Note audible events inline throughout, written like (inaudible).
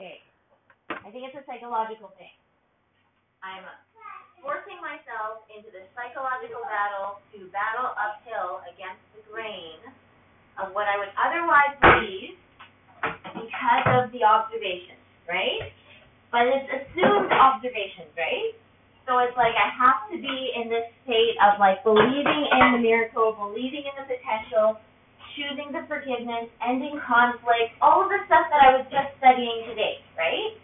Okay. I think it's a psychological thing. I'm forcing myself into this psychological battle to battle uphill against the grain of what I would otherwise believe because of the observations, right? But it's assumed observations, right? So it's like I have to be in this state of like believing in the miracle, believing in the potential, choosing the forgiveness, ending conflict, all of the stuff that I was just studying today, right?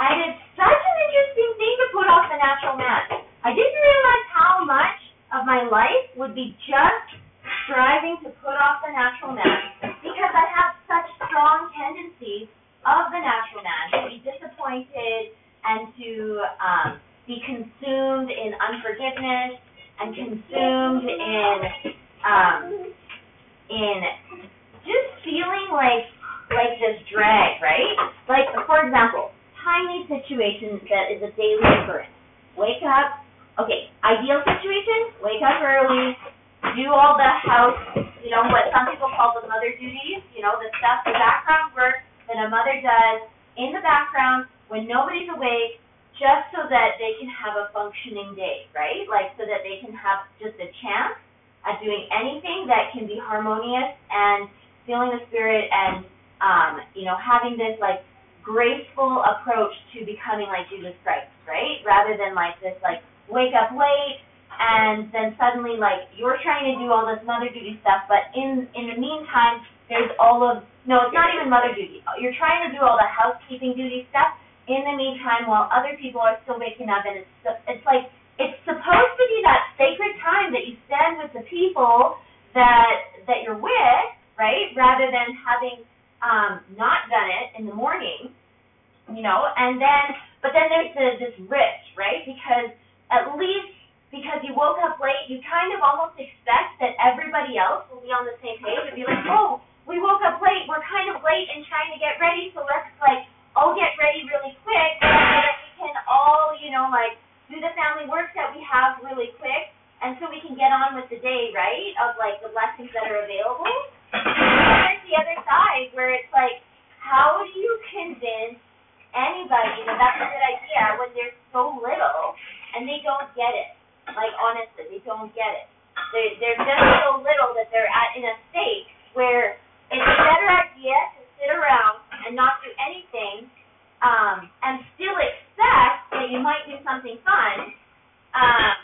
And it's such an interesting thing to put off the natural man. I didn't realize how much of my life would be just striving to put off the natural man because I have such strong tendencies of the natural man to be disappointed and to um, be consumed in unforgiveness and consumed in um, in just feeling like like this drag, right? Like for example, tiny situation that is a daily occurrence. Wake up. Okay, ideal situation, wake up early, do all the house, you know, what some people call the mother duties, you know, the stuff, the background work that a mother does in the background when nobody's awake, just so that they can have a functioning day, right? Like so that they can have just a chance at doing anything that can be harmonious and feeling the spirit and um, you know, having this like graceful approach to becoming like Jesus Christ, right? Rather than like this like wake up late and then suddenly like you're trying to do all this mother duty stuff, but in in the meantime there's all of no, it's not even mother duty. You're trying to do all the housekeeping duty stuff in the meantime while other people are still waking up and it's it's like it's supposed to be that sacred time that you spend with the people that that you're with, right? Rather than having um, not done it in the morning, you know, and then, but then there's the, this risk, right? Because at least because you woke up late, you kind of almost expect that everybody else will be on the same page and be like, oh, we woke up late, we're kind of late and trying to get ready, so let's like all get ready really quick so that we can all, you know, like do the family work that we have really quick and so we can get on with the day, right? Of like the blessings that are available. And there's the other side where it's like, how do you convince anybody that that's a good idea when there's so little and they don't get it? Like honestly, they don't get it. They they're just so little that they're at in a state where it's a better idea to sit around and not do anything, um, and still expect that you might do something fun, um,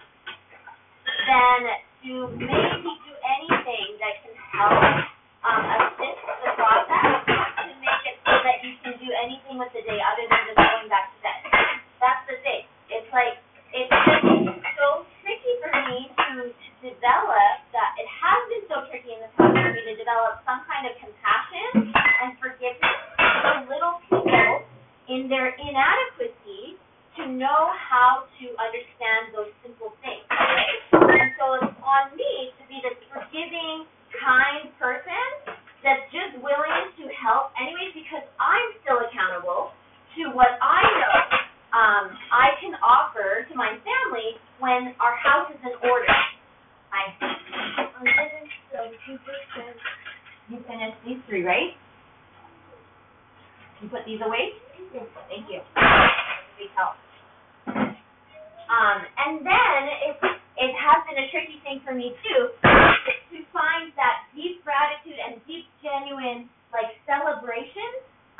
than to maybe do anything that can help um, assist the process to make it so that you can do anything with the day other than just going back to bed. That's the thing. It's like it's just so tricky for me to, to develop that. It has been so tricky in the past for me to develop some kind of compassion and forgiveness for little people in their inadequacy to know how to understand those simple things. Right? And so it's on me to be this forgiving, kind person that's just willing to help anyways because I'm still accountable to what I know um, I can offer to my family when our house is in order. I didn't so two percent. You finished these three, right? You put these away? Thank you. Big help. Um, and then it it has been a tricky thing for me too to find that deep gratitude and deep genuine like celebration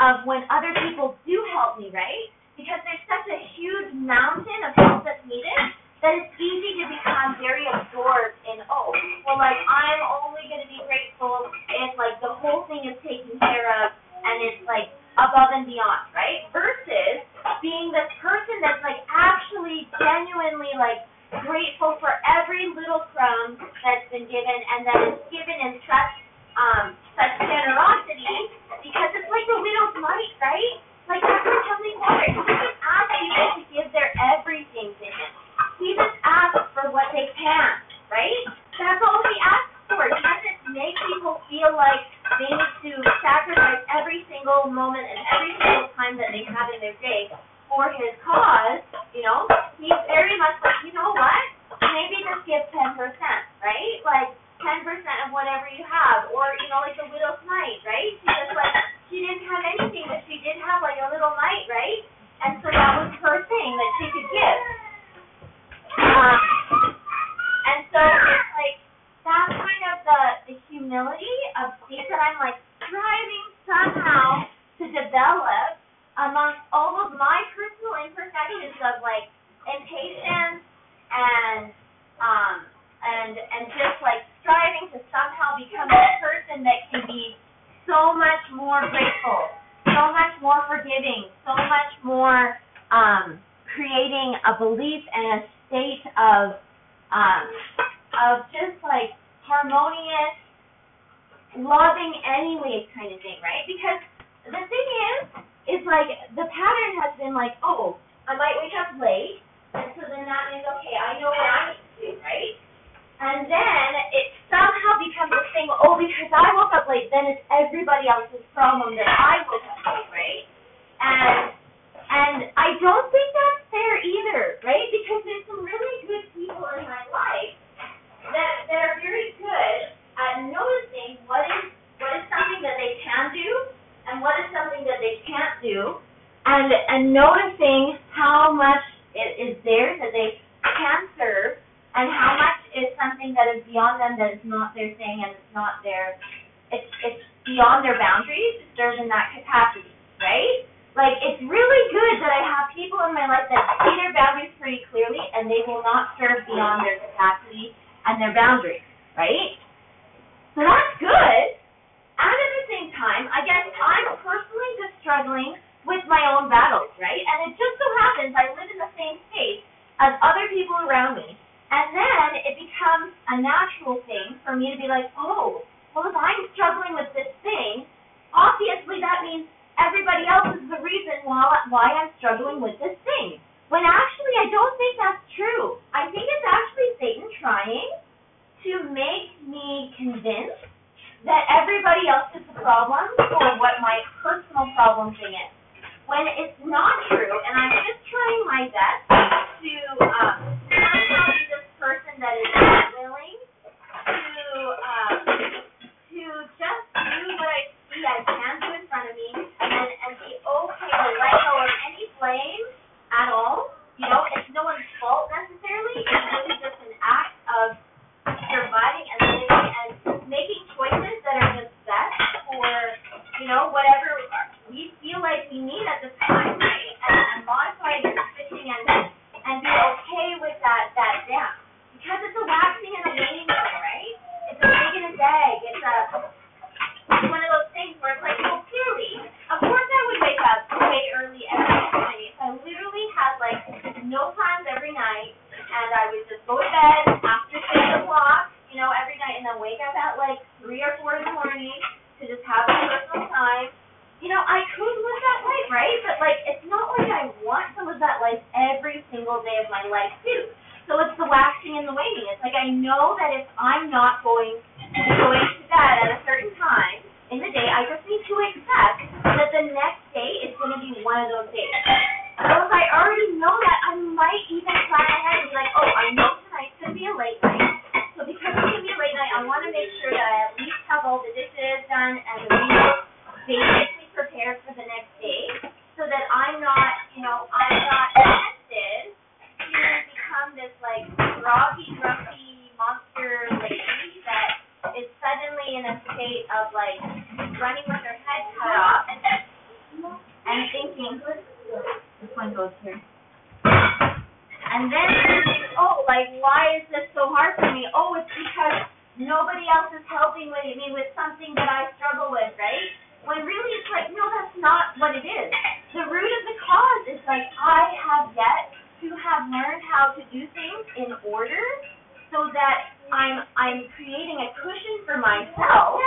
of when other people do help me, right? Because there's such a huge mountain of help that's needed that it's easy to become very absorbed in oh, well like I'm only gonna be grateful if like the whole thing is taken care of and it's like above and beyond, right? Versus being this person that's like actually genuinely like grateful for every little crumb that's been given and that is given in such um such generosity because it's like the widow's mite, right? Like that's like Heavenly Father. He doesn't ask people to give their everything to him. He just asks for what they can, right? That's all he asks for. He doesn't make people feel like they need to sacrifice every single moment and every single time that they have in their day for his cause, you know, he's very much like, you know what? Maybe just give ten percent, right? Like ten percent of whatever you have, or you know, like the widow's mite, right? She just like she didn't have anything, but she did have like a little mite, right? And so that was her thing that she could give. Um, and so it's like that's kind of the the humility of belief and a state of um of just like harmonious loving anyways kind of thing, right? Because the thing is, is like the pattern has been like, oh, I might wake up late, and so then that means okay, I know what I need to do, right? And then it somehow becomes a thing, oh, because I woke up late, then it's everybody else's problem that I woke up late, right? And and I don't think that's fair either, right? Because there's some really good people in my life that that are very good at noticing what is what is something that they can do and what is something that they can't do, and and noticing how much it is theirs that they can serve, and how much is something that is beyond them that is not their thing and it's not their it's it's beyond their boundaries to serve capacity, right? Like it's really good that I have people in my life that see their boundaries pretty clearly and they will not serve beyond their capacity and their boundaries, right? So that's good. And at the same time, I guess I'm personally just struggling with my own battles, right? And it just so happens I live in the same space as other people around me. And then it becomes a natural thing for me to be like, oh, well, if I'm struggling with this thing, obviously that means everybody else is the reason why, why I'm struggling with this thing. When actually, I don't think that's true. I think it's actually Satan trying to make me convinced that everybody else is the problem for what my personal problem thing is. When it's not true, and I'm just trying my best to um, be this person that is willing to um, to just do what I see I can do in front of me, and and be okay to let go of any blame at all. You know, it's no one's fault necessarily. It's really just an act of surviving and living and making choices that are just best for you know whatever we feel like we need at the time, right? And, and modifying and switching and and be okay with that that dance because it's a waxing and a waning thing, right? It's a big and a bag. It's a it's one of those things where it's like, well, clearly, of course I would wake up way early every night. I literally had like no plans every night, and I would just go to bed after six o'clock, you know, every night, and then wake up at like three or four in the morning to just have my personal time. You know, I could live that life, right? But like, it's not like I want to live that life every single day of my life too. So it's the waxing and the waning. It's like I know that if I'm not going going to bed at a certain time in the day, I just need to accept that the next day is going to be one of those days. So if I already know that, I might even plan ahead and be like, oh, I know tonight's going to be a late night. So because it's going to be a late night, I want to make sure that I at least have all the dishes done and the meals basically prepared for the next day so that I'm not, you know, I'm not tempted to become this like groggy, grumpy monster lady that is suddenly in a state of like running with her head cut off and thinking, this one goes here. And then thinking, oh, like why is this so hard for me? Oh, it's because nobody else is helping with me with something that I struggle with, right? When really it's like, no, that's not what it is. The root of the cause is like I have yet to have learned how to do things in order so that I'm I'm creating a cushion for myself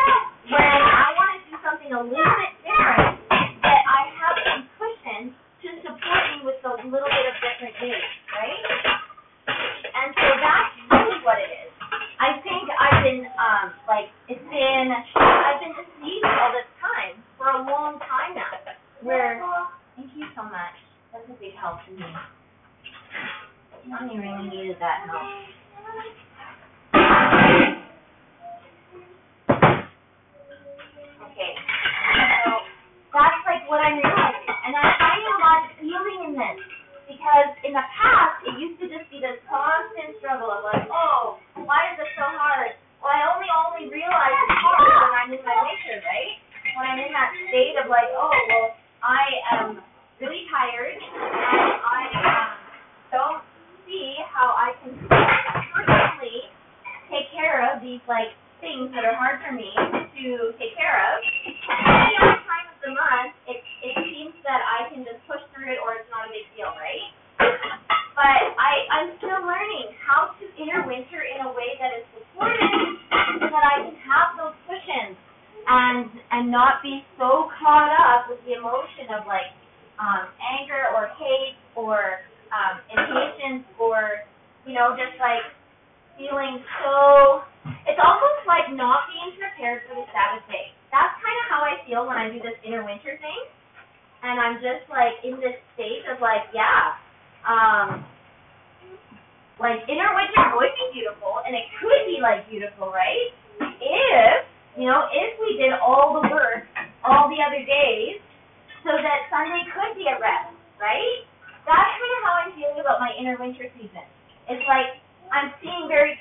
when I want to do something a little bit different that I have some cushion to support me with those little bit of different days, right? And so that's really what it is. I think I've been um like it's been I've been deceived all this time for a long time now. Where thank you so much. That's a big help to me. Mommy really needed that help. Hard for me to take care of. Any other time of the month, it, it seems that I can just push through it or it's not a big deal, right? But I, I'm still learning how to inner winter in a way that is supportive so that I can have those cushions and, and not be so caught up with the emotion of like, um, anger or hate or, um, impatience or, you know, just like feeling so, it's almost like not being prepared for the Sabbath day. That's kind of how I feel when I do this inner winter thing. And I'm just like in this state of like, yeah, um, like inner winter would be beautiful and it could be like beautiful, right? If, you know, if we did all the work all the other days so that Sunday could be a rest, right? That's kind of how I'm feeling about my inner winter season. It's like I'm seeing very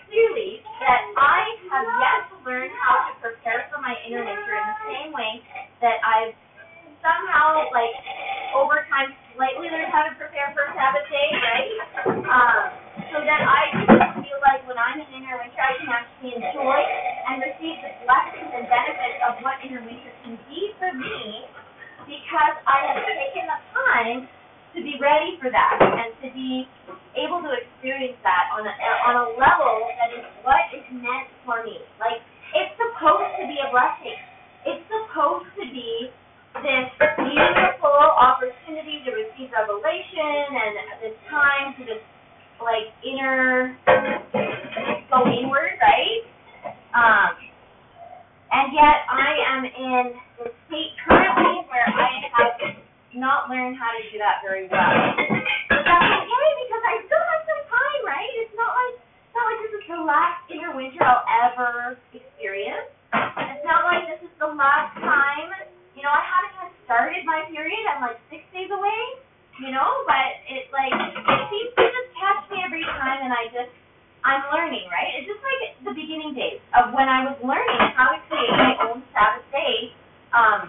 am in the state currently where I have not learned how to do that very well. But that's okay because I still have some time, right? It's not like it's not like this is the last inner winter I'll ever experience. It's not like this is the last time. You know, I haven't even started my period. I'm like six days away. You know, but it like it seems to just catch me every time, and I just I'm learning, right? It's just like the beginning days of when I was learning how to create my own Sabbath day. Um,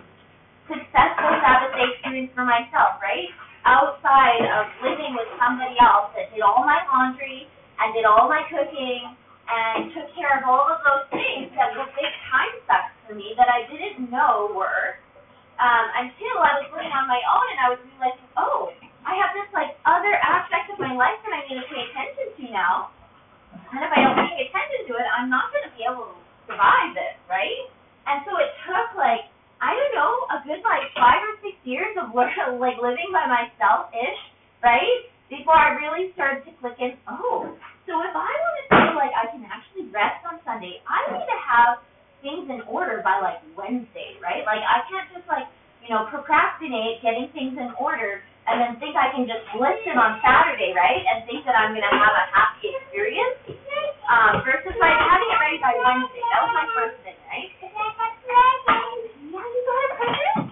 successful Sabbath day experience for myself, right? Outside of living with somebody else that did all my laundry and did all my cooking and took care of all of those things that were big time sucks for me that I didn't know were um, until I was living on my own and I was realizing, oh, I have this like other aspect of my life that I need to pay attention to now. And if I don't pay attention to it, I'm not going to be able to survive this, right? And so it took like I don't know, a good like five or six years of (laughs) like living by myself ish, right? Before I really started to click in, oh, so if I want to feel like I can actually rest on Sunday, I need to have things in order by like Wednesday, right? Like I can't just like, you know, procrastinate getting things in order and then think I can just listen on Saturday, right? And think that I'm gonna have a happy experience. Um, versus like having it ready by Wednesday. That was my first thing, right? Now you go to